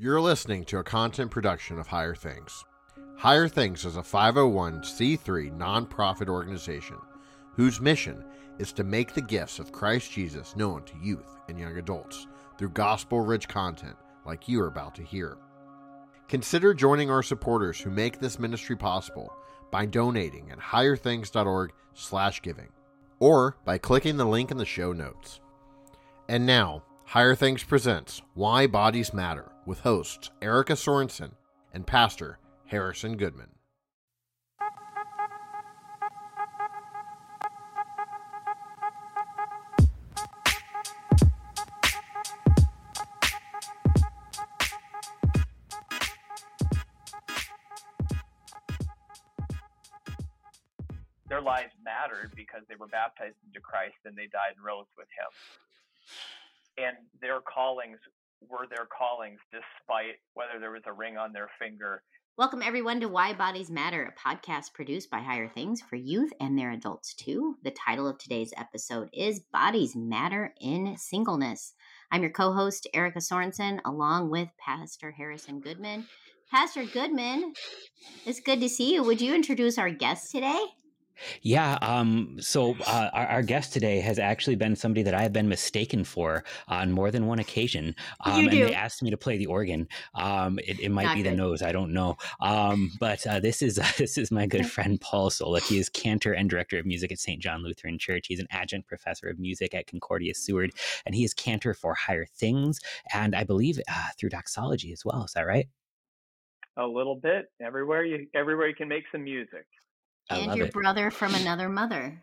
You're listening to a content production of Higher Things. Higher Things is a 501c3 nonprofit organization whose mission is to make the gifts of Christ Jesus known to youth and young adults through gospel rich content like you are about to hear. Consider joining our supporters who make this ministry possible by donating at higherthings.org/giving or by clicking the link in the show notes. And now, Higher Things presents Why Bodies Matter with hosts Erica Sorensen and Pastor Harrison Goodman. Their lives mattered because they were baptized into Christ and they died and rose with Him and their callings were their callings despite whether there was a ring on their finger. Welcome, everyone, to Why Bodies Matter, a podcast produced by Higher Things for youth and their adults, too. The title of today's episode is Bodies Matter in Singleness. I'm your co host, Erica Sorensen, along with Pastor Harrison Goodman. Pastor Goodman, it's good to see you. Would you introduce our guest today? Yeah. Um, so uh, our, our, guest today has actually been somebody that I have been mistaken for on more than one occasion. Um, you do. And they asked me to play the organ. Um, it, it, might Not be good. the nose. I don't know. Um, but uh, this is uh, this is my good friend Paul Soulek. He is cantor and director of music at St. John Lutheran Church. He's an adjunct professor of music at Concordia Seward, and he is cantor for Higher Things, and I believe uh, through doxology as well. Is that right? A little bit. Everywhere you everywhere you can make some music and your it. brother from another mother.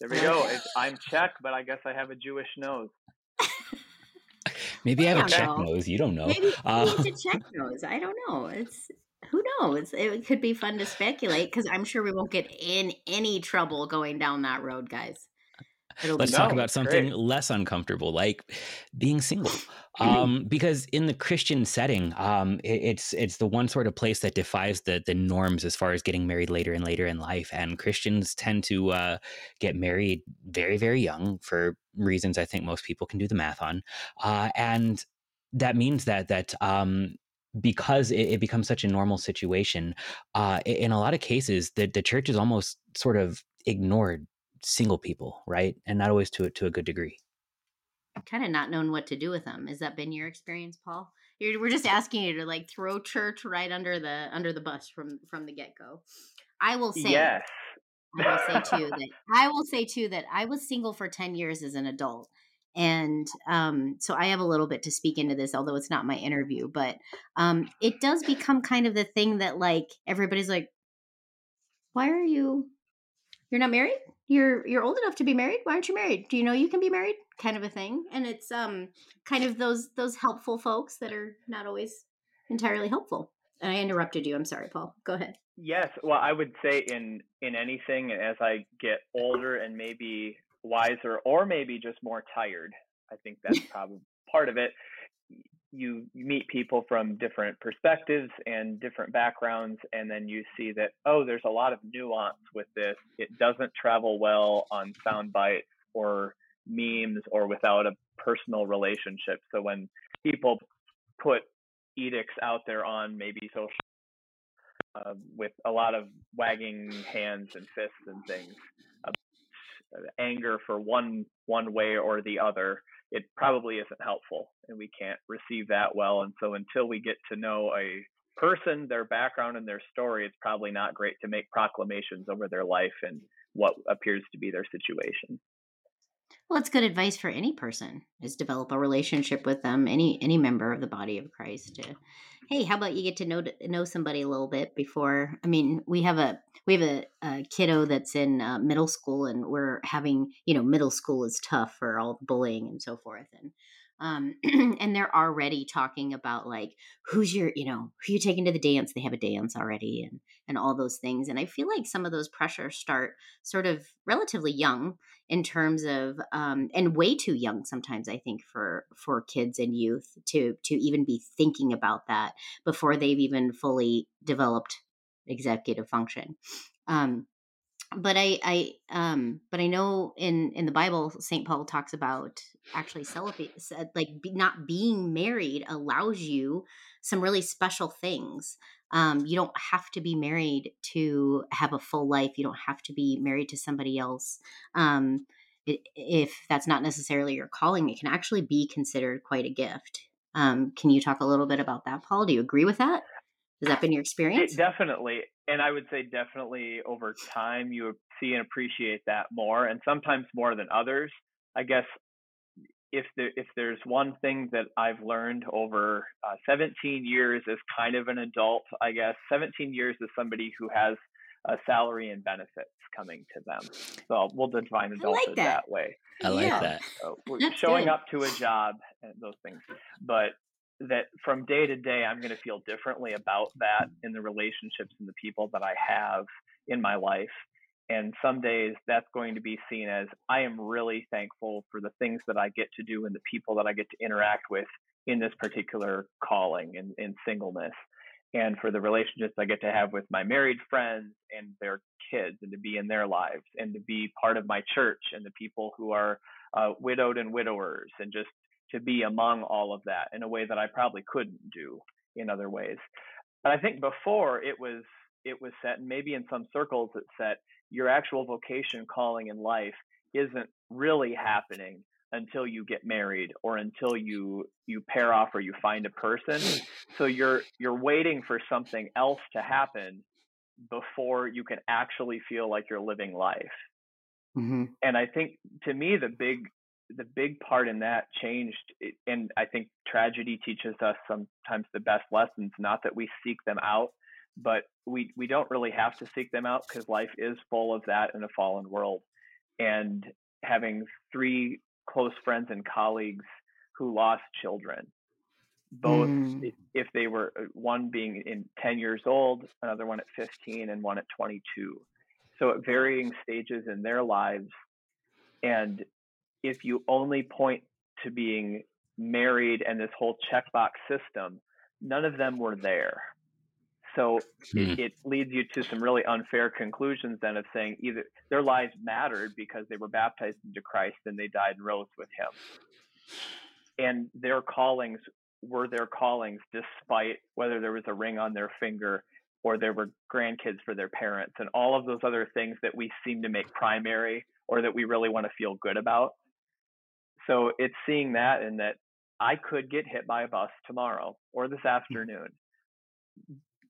There we go. It's, I'm Czech, but I guess I have a Jewish nose. Maybe I have I a Czech know. nose. You don't know. Maybe uh, it's a Czech nose. I don't know. It's who knows. It could be fun to speculate because I'm sure we won't get in any trouble going down that road, guys. Let's talk about something great. less uncomfortable, like being single. Um, because in the Christian setting, um, it, it's it's the one sort of place that defies the the norms as far as getting married later and later in life. And Christians tend to uh, get married very very young for reasons I think most people can do the math on, uh, and that means that that um, because it, it, becomes such a normal situation, uh, in a lot of cases, the, the church is almost sort of ignored single people, right? And not always to a, to a good degree. Kind of not knowing what to do with them. Has that been your experience, Paul? You're, we're just asking you to like throw church right under the under the bus from from the get go. I will say, yes. I will say too that I will say too that I was single for ten years as an adult, and um, so I have a little bit to speak into this, although it's not my interview. But um, it does become kind of the thing that like everybody's like, "Why are you? You're not married? You're you're old enough to be married why aren't you married? Do you know you can be married? Kind of a thing. And it's um kind of those those helpful folks that are not always entirely helpful. And i interrupted you. I'm sorry paul. Go ahead. Yes. Well i would say in in anything as i get older and maybe wiser or maybe just more tired i think that's probably part of it you meet people from different perspectives and different backgrounds, and then you see that, oh, there's a lot of nuance with this. It doesn't travel well on sound bites or memes or without a personal relationship. So when people put edicts out there on maybe social uh, with a lot of wagging hands and fists and things, uh, anger for one one way or the other, it probably isn't helpful and we can't receive that well. And so until we get to know a person, their background, and their story, it's probably not great to make proclamations over their life and what appears to be their situation. Well, it's good advice for any person is develop a relationship with them, any any member of the body of Christ. To, hey, how about you get to know know somebody a little bit before? I mean, we have a we have a, a kiddo that's in uh, middle school, and we're having you know middle school is tough for all the bullying and so forth, and um, and they're already talking about like who's your you know who you taking to the dance? They have a dance already and and all those things and i feel like some of those pressures start sort of relatively young in terms of um, and way too young sometimes i think for for kids and youth to to even be thinking about that before they've even fully developed executive function. Um, but I, I, um, but I know in in the Bible, Saint Paul talks about actually celebrate, like not being married allows you some really special things. Um, you don't have to be married to have a full life. You don't have to be married to somebody else. Um, if that's not necessarily your calling, it can actually be considered quite a gift. Um, can you talk a little bit about that, Paul? Do you agree with that? Has that been your experience? It definitely. And I would say definitely over time you see and appreciate that more and sometimes more than others. I guess if there if there's one thing that I've learned over uh, 17 years as kind of an adult, I guess 17 years as somebody who has a salary and benefits coming to them. So we'll define adulthood like that. that. way. I like yeah. that. So showing good. up to a job and those things, but that from day to day, I'm going to feel differently about that in the relationships and the people that I have in my life. And some days that's going to be seen as I am really thankful for the things that I get to do and the people that I get to interact with in this particular calling and in singleness. And for the relationships I get to have with my married friends and their kids and to be in their lives and to be part of my church and the people who are uh, widowed and widowers and just to be among all of that in a way that I probably couldn't do in other ways. But I think before it was it was set, and maybe in some circles it's set, your actual vocation calling in life isn't really happening until you get married or until you you pair off or you find a person so you're you're waiting for something else to happen before you can actually feel like you're living life mm-hmm. and i think to me the big the big part in that changed and i think tragedy teaches us sometimes the best lessons not that we seek them out but we we don't really have to seek them out because life is full of that in a fallen world and having three close friends and colleagues who lost children both mm. if they were one being in 10 years old another one at 15 and one at 22 so at varying stages in their lives and if you only point to being married and this whole checkbox system, none of them were there. So hmm. it, it, leads you to some really unfair conclusions then of saying either their lives mattered because they were baptized into Christ and they died and rose with him. And their callings were their callings despite whether there was a ring on their finger or there were grandkids for their parents and all of those other things that we seem to make primary or that we really want to feel good about so it's seeing that and that I could get hit by a bus tomorrow or this mm. afternoon.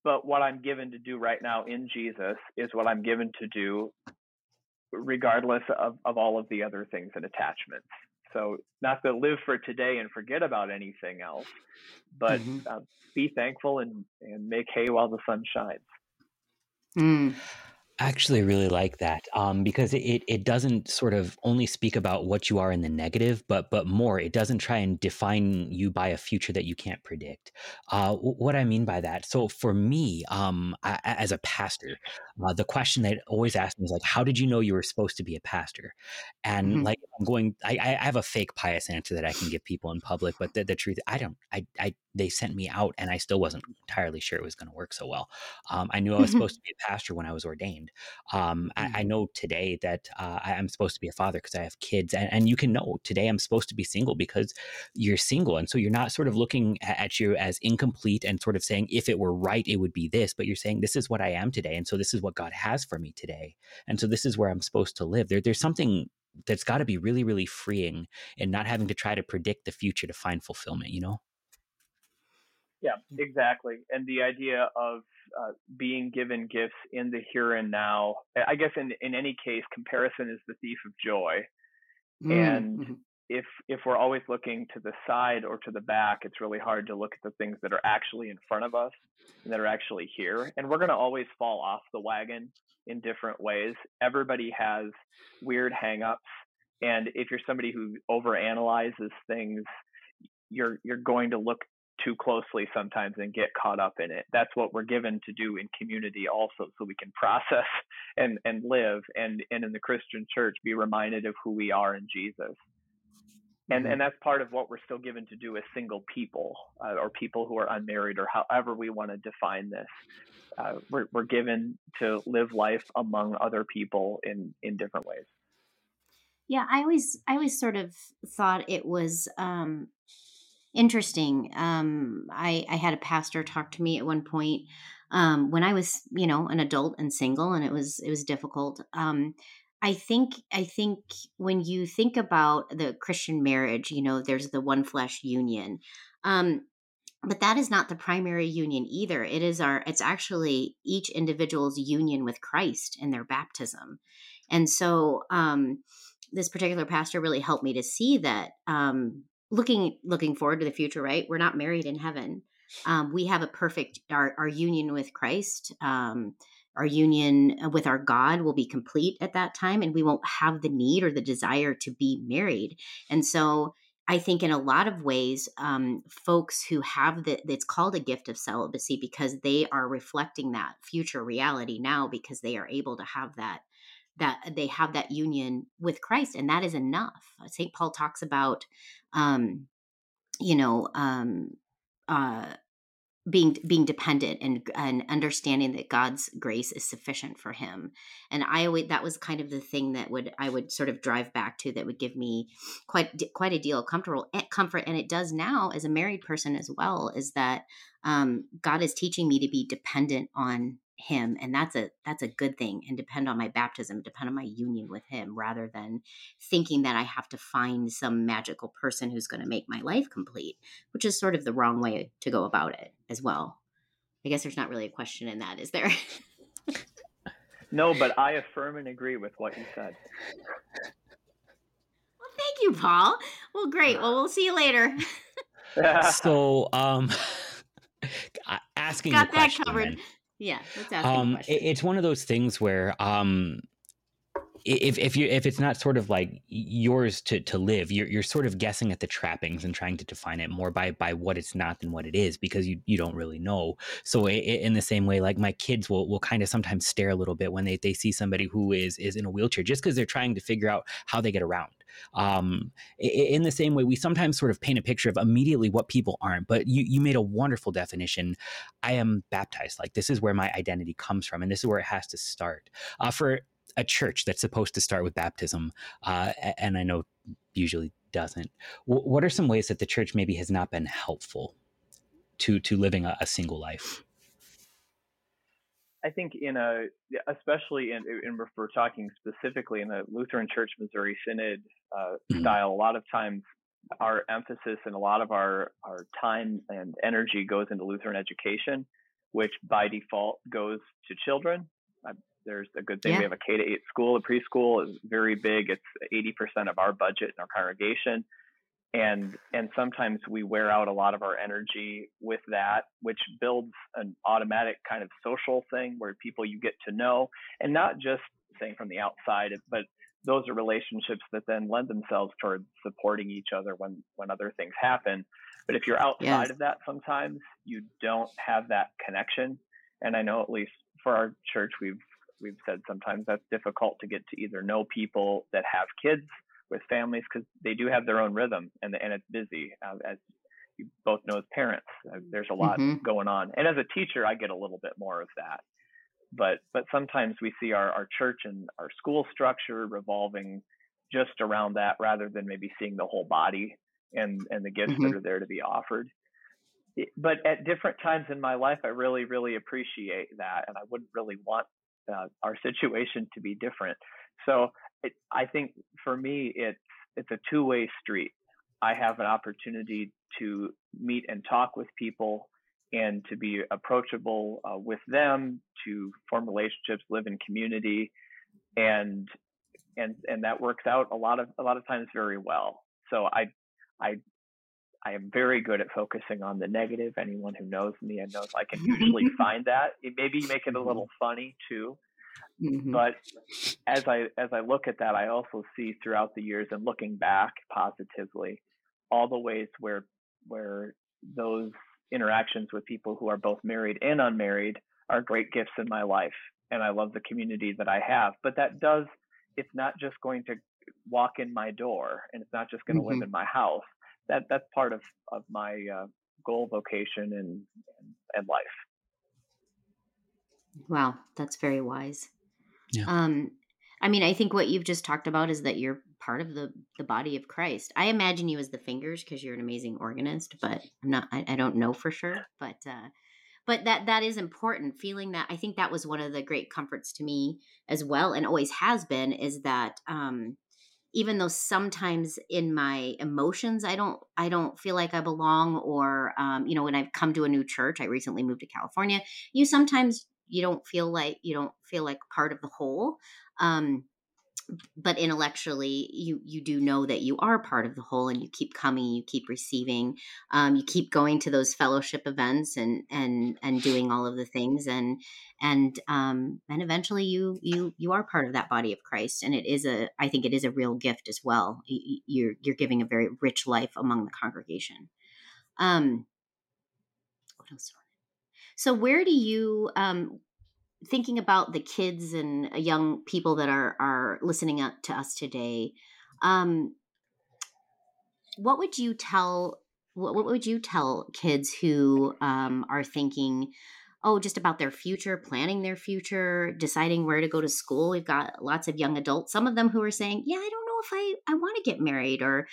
But what I'm given to do right now in Jesus is what I'm given to do regardless of, of all of the other things and attachments. So not to live for today and forget about anything else, but mm-hmm. uh, be thankful and, and make hay while the sun shines. Mm actually really like that um, because it, it doesn't sort of only speak about what you are in the negative, but but more. It doesn't try and define you by a future that you can't predict. Uh, what I mean by that, so for me, um, I, as a pastor, uh, the question that always asked me is like, "How did you know you were supposed to be a pastor?" And mm-hmm. like, I'm going, I, I have a fake pious answer that I can give people in public, but the, the truth, I don't, I, I, they sent me out, and I still wasn't entirely sure it was going to work so well. Um, I knew I was mm-hmm. supposed to be a pastor when I was ordained. Um. I, I, mm-hmm. know today that uh, I, am supposed to be a father because I have kids, and, and, you can know today I'm supposed to be single because you're single, and so you're not sort of looking at you as incomplete and sort of saying if it were right it would be this, but you're saying this is what I am today, and so this is what God has for me today. And so this is where I'm supposed to live. There, there's something that's got to be really, really freeing and not having to try to predict the future to find fulfillment, you know? Yeah, exactly. And the idea of uh, being given gifts in the here and now, I guess in, in any case, comparison is the thief of joy. Mm. And mm-hmm if if we're always looking to the side or to the back, it's really hard to look at the things that are actually in front of us and that are actually here. And we're going to always fall off the wagon in different ways. Everybody has weird hangups, and if you're somebody who overanalyzes things, you're you're going to look too closely sometimes and get caught up in it. That's what we're given to do in community also so we can process and and live and and in the Christian church be reminded of who we are in Jesus. And mm-hmm. and that's part of what we're still given to do as single people uh, or people who are unmarried or however we want to define this. Uh, we're, we're given to live life among other people in in different ways. Yeah i always i always sort of thought it was um interesting. Um i i had a pastor talk to me at one point um when i was you know an adult and single and it was it was difficult. Um I think I think when you think about the Christian marriage, you know, there's the one flesh union. Um, but that is not the primary union either. It is our it's actually each individual's union with Christ in their baptism. And so um, this particular pastor really helped me to see that um, looking looking forward to the future, right? We're not married in heaven. Um, we have a perfect our, our union with Christ. Um, our union uh, with our God will be complete at that time, and we won't have the need or the desire to be married. And so, I think in a lot of ways, um, folks who have the, it's called a gift of celibacy because they are reflecting that future reality now because they are able to have that that they have that union with Christ, and that is enough. Saint Paul talks about, um, you know, um, uh, being being dependent and and understanding that God's grace is sufficient for him. And I always that was kind of the thing that would I would sort of drive back to that would give me quite quite a deal of comfortable eh, comfort and it does now as a married person as well is that um, God is teaching me to be dependent on him and that's a that's a good thing and depend on my baptism depend on my union with him rather than thinking that i have to find some magical person who's going to make my life complete which is sort of the wrong way to go about it as well. I guess there's not really a question in that is there? No but i affirm and agree with what you said. Well thank you paul. Well great. Well we'll see you later. So um asking got that covered then. Yeah, um, it, it's one of those things where um, if if you if it's not sort of like yours to to live, you're you're sort of guessing at the trappings and trying to define it more by by what it's not than what it is because you you don't really know. So in the same way, like my kids will will kind of sometimes stare a little bit when they they see somebody who is is in a wheelchair just because they're trying to figure out how they get around. Um, in the same way, we sometimes sort of paint a picture of immediately what people aren't. But you you made a wonderful definition. I am baptized. Like this is where my identity comes from, and this is where it has to start. Uh, for a church that's supposed to start with baptism, uh, and I know usually doesn't. W- what are some ways that the church maybe has not been helpful to to living a, a single life? I think in a, especially in, in if we're talking specifically in a Lutheran Church Missouri Synod uh, mm-hmm. style, a lot of times our emphasis and a lot of our, our time and energy goes into Lutheran education, which by default goes to children. Uh, there's a good thing. Yeah. We have a K to eight school. A preschool is very big. It's 80% of our budget in our congregation and and sometimes we wear out a lot of our energy with that which builds an automatic kind of social thing where people you get to know and not just saying from the outside but those are relationships that then lend themselves towards supporting each other when when other things happen but if you're outside yes. of that sometimes you don't have that connection and i know at least for our church we've we've said sometimes that's difficult to get to either know people that have kids with families because they do have their own rhythm and and it's busy uh, as you both know as parents uh, there's a lot mm-hmm. going on and as a teacher i get a little bit more of that but but sometimes we see our, our church and our school structure revolving just around that rather than maybe seeing the whole body and and the gifts mm-hmm. that are there to be offered but at different times in my life i really really appreciate that and i wouldn't really want uh, our situation to be different so it, I think for me, it's it's a two way street. I have an opportunity to meet and talk with people and to be approachable uh, with them, to form relationships, live in community, and and and that works out a lot of a lot of times very well. So I I I am very good at focusing on the negative. Anyone who knows me and knows I can usually find that. It maybe make it a little funny too, Mm-hmm. But as I as I look at that, I also see throughout the years and looking back positively, all the ways where where those interactions with people who are both married and unmarried are great gifts in my life, and I love the community that I have. But that does it's not just going to walk in my door and it's not just going to mm-hmm. live in my house. That that's part of of my uh, goal, vocation, and, and and life. Wow, that's very wise. Yeah. Um, I mean, I think what you've just talked about is that you're part of the the body of Christ. I imagine you as the fingers because you're an amazing organist, but I'm not. I, I don't know for sure, but uh, but that that is important. Feeling that I think that was one of the great comforts to me as well, and always has been, is that um, even though sometimes in my emotions I don't I don't feel like I belong, or um, you know, when I've come to a new church, I recently moved to California. You sometimes you don't feel like you don't feel like part of the whole um, but intellectually you you do know that you are part of the whole and you keep coming you keep receiving. Um, you keep going to those fellowship events and and and doing all of the things and and um and eventually you you you are part of that body of christ. And it is a i think it is a real gift as well. You're you're giving a very rich life among the congregation. Um what else so where do you um thinking about the kids and uh, young people that are are listening up to us today um what would you tell what, what would you tell kids who um, are thinking oh just about their future planning their future deciding where to go to school? We've got lots of young adults some of them who are saying yeah i don't know if i i want to get married or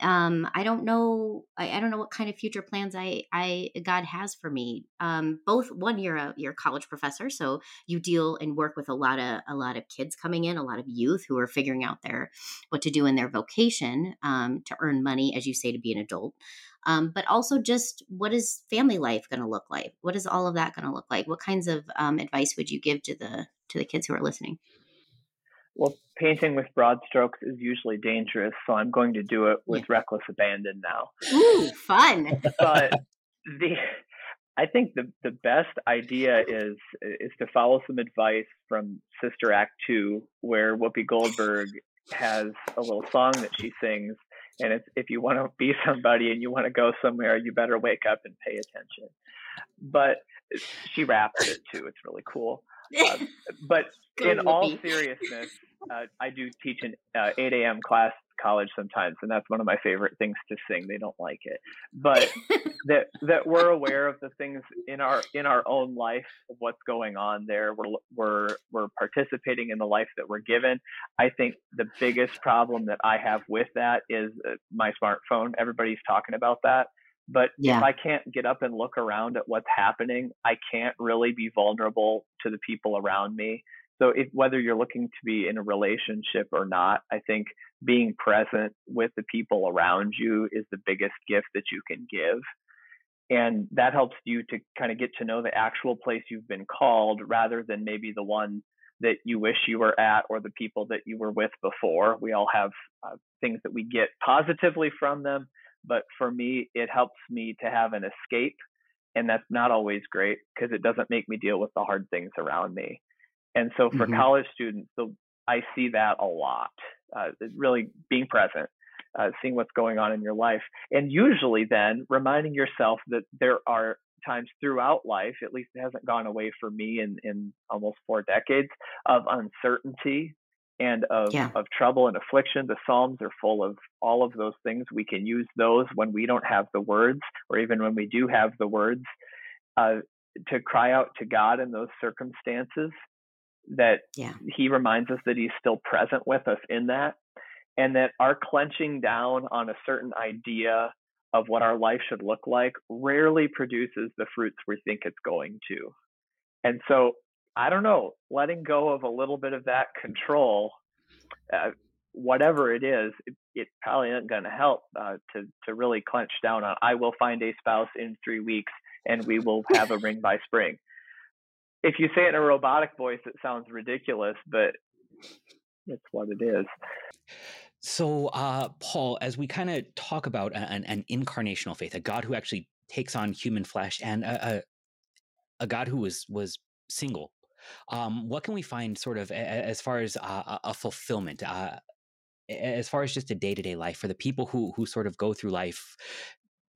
um, I don't know. I, I, don't know what kind of future plans I, I God has for me. Um, both one, you're a you're a college professor, so you deal and work with a lot of a lot of kids coming in, a lot of youth who are figuring out their what to do in their vocation um, to earn money, as you say, to be an adult. Um, but also just what is family life going to look like? What is all of that going to look like? What kinds of um, advice would you give to the to the kids who are listening? Well, painting with broad strokes is usually dangerous, so I'm going to do it with yeah. reckless abandon now. Ooh, fun! but the I think the the best idea is is to follow some advice from Sister Act Two, where Whoopi Goldberg has a little song that she sings, and it's if you want to be somebody and you want to go somewhere, you better wake up and pay attention. But she raps it too; it's really cool. Uh, but in all seriousness, uh, I do teach an uh, 8 a.m. class college sometimes, and that's one of my favorite things to sing. They don't like it, but that that we're aware of the things in our in our own life of what's going on there. We're we're we're participating in the life that we're given. I think the biggest problem that I have with that is uh, my smartphone. Everybody's talking about that. But yeah. if I can't get up and look around at what's happening, I can't really be vulnerable to the people around me. So if whether you're looking to be in a relationship or not, I think being present with the people around you is the biggest gift that you can give. And that helps you to kind of get to know the actual place you've been called rather than maybe the one that you wish you were at or the people that you were with before. We all have uh, things that we get positively from them, but for me, it helps me to have an escape. And that's not always great because it doesn't make me deal with the hard things around me. And so for mm-hmm. college students, the, I see that a lot. Uh, really being present, uh, seeing what's going on in your life, and usually then reminding yourself that there are times throughout life, at least it hasn't gone away for me in, in almost four decades, of uncertainty and of, yeah. of trouble and affliction. The Psalms are full of all of those things. We can use those when we don't have the words, or even when we do have the words, uh, to cry out to God in those circumstances that yeah. he reminds us that he's still present with us in that and that our clenching down on a certain idea of what our life should look like rarely produces the fruits we think it's going to and so i don't know letting go of a little bit of that control uh, whatever it is it, it probably isn't going to help uh, to to really clench down on i will find a spouse in three weeks and we will have a ring by spring if you say it in a robotic voice, it sounds ridiculous, but it's what it is. So, uh, Paul, as we kind of talk about an, an, incarnational faith, a God who actually takes on human flesh, and a, a, a God who was was single, um, what can we find sort of as far as uh, a fulfillment? Uh, as far as just a day to day life for the people who who sort of go through life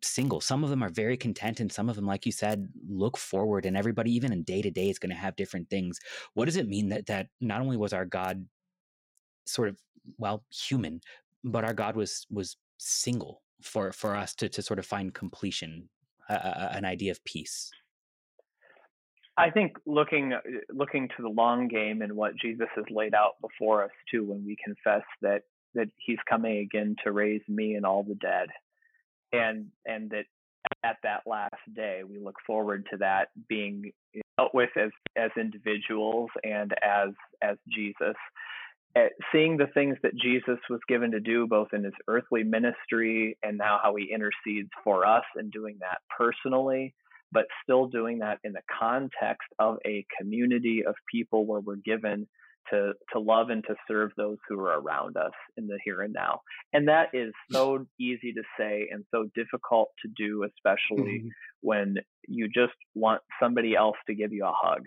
single. Some of them are very content, and some of them, like you said, look forward. And everybody, even in day to day, is going to have different things. What does it mean that that not only was our God sort of well human but our god was was single for for us to to sort of find completion uh, an idea of peace I think looking looking to the long game and what Jesus has laid out before us too, when we confess that that He's coming again to raise me and all the dead, and and that at that last day we look forward to that being dealt with as as individuals and as as Jesus. At seeing the things that Jesus was given to do, both in his earthly ministry and now how he intercedes for us and doing that personally, but still doing that in the context of a community of people where we're given to to love and to serve those who are around us in the here and now. And that is so easy to say and so difficult to do, especially mm-hmm. when you just want somebody else to give you a hug.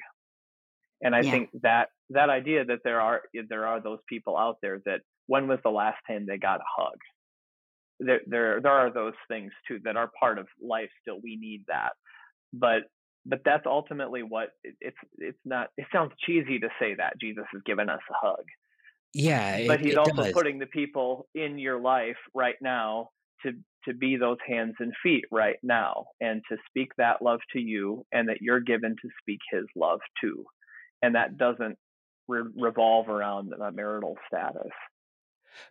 And I yeah. think that that idea that there are there are those people out there that when was the last time they got a hug? There there there are those things too that are part of life still. We need that but but that's ultimately what it, it's it's not it sounds cheesy to say that jesus has given us a hug. Yeah it, but he's also does. putting the people in your life right now to to be those hands and feet right now and to speak that love to you and that you're given to speak his love too and that doesn't re- revolve around a marital status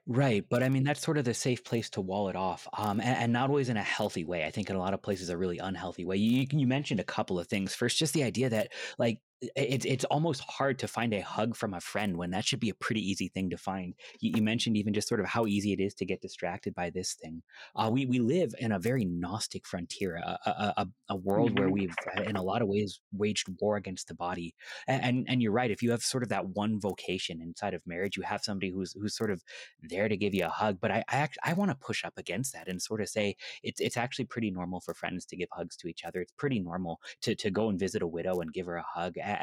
Right, but I mean that's sort of the safe place to wall it off, um, and, and not always in a healthy way. I think in a lot of places a really unhealthy way. You you mentioned a couple of things. First, just the idea that like it's it's almost hard to find a hug from a friend when that should be a pretty easy thing to find. You, you mentioned even just sort of how easy it is to get distracted by this thing. Uh, we we live in a very gnostic frontier, a, a, a world mm-hmm. where we've uh, in a lot of ways waged war against the body. And, and, and you're right. If you have sort of that one vocation inside of marriage, you have somebody who's who's sort of there to give you a hug. But I I, act, I want to push up against that and sort of say it's it's actually pretty normal for friends to give hugs to each other. It's pretty normal to to go and visit a widow and give her a hug and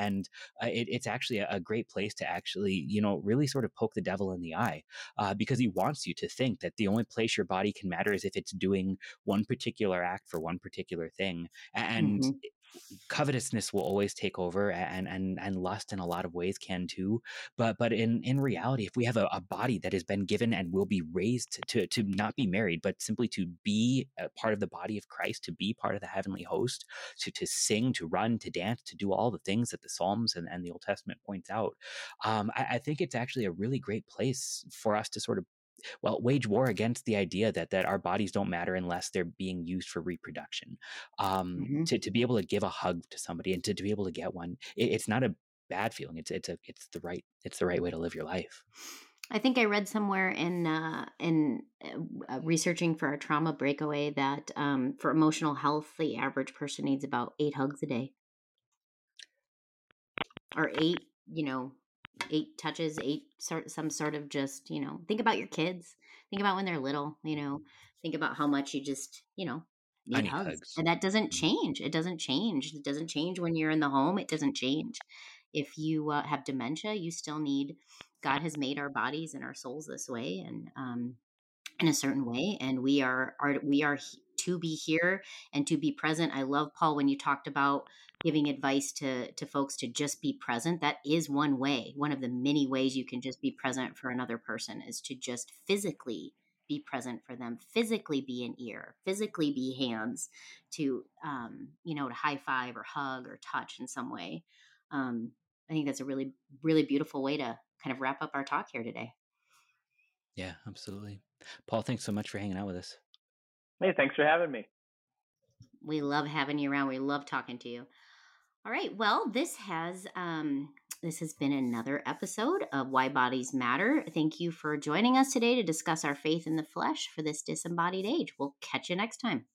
uh, it, it's actually a, a, great place to actually you know really sort of poke the devil in the eye uh, because he wants you to think that the only place your body can matter is if it's doing one particular act for one particular thing and mm-hmm covetousness will always take over and and and lust in a lot of ways can too but but in in reality if we have a, a body that has been given and will be raised to to not be married but simply to be a part of the body of christ to be part of the heavenly host to to sing to run to dance to do all the things that the psalms and, and the old testament points out um, I, I think it's actually a really great place for us to sort of well wage war against the idea that that our bodies don't matter unless they're being used for reproduction. Um, mm-hmm. to, to be able to give a hug to somebody and to, to be able to get one it, it's not a bad feeling it's it's a it's the right it's the right way to live your life. I think I read somewhere in uh, in uh, researching for our trauma breakaway that um, for emotional health, the average person needs about eight hugs a day, or eight, you know, eight touches, eight sort some sort of just, you know, think about your kids. Think about when they're little, you know, think about how much you just, you know, need, hugs. hugs. And that doesn't mm-hmm. change. It doesn't change. It doesn't change when you're in the home. It doesn't change. If you uh, have dementia, you still need God has made our bodies and our souls this way and um in a certain way and we are are we are to be here and to be present. I love Paul when you talked about giving advice to to folks to just be present. That is one way. One of the many ways you can just be present for another person is to just physically be present for them, physically be an ear, physically be hands to um, you know, to high five or hug or touch in some way. Um, I think that's a really, really beautiful way to kind of wrap up our talk here today. Yeah, absolutely. Paul, thanks so much for hanging out with us. Hey, thanks for having me. We love having you around. We love talking to you. All right. Well, this has um, this has been another episode of Why Bodies Matter. Thank you for joining us today to discuss our faith in the flesh for this disembodied age. We'll catch you next time.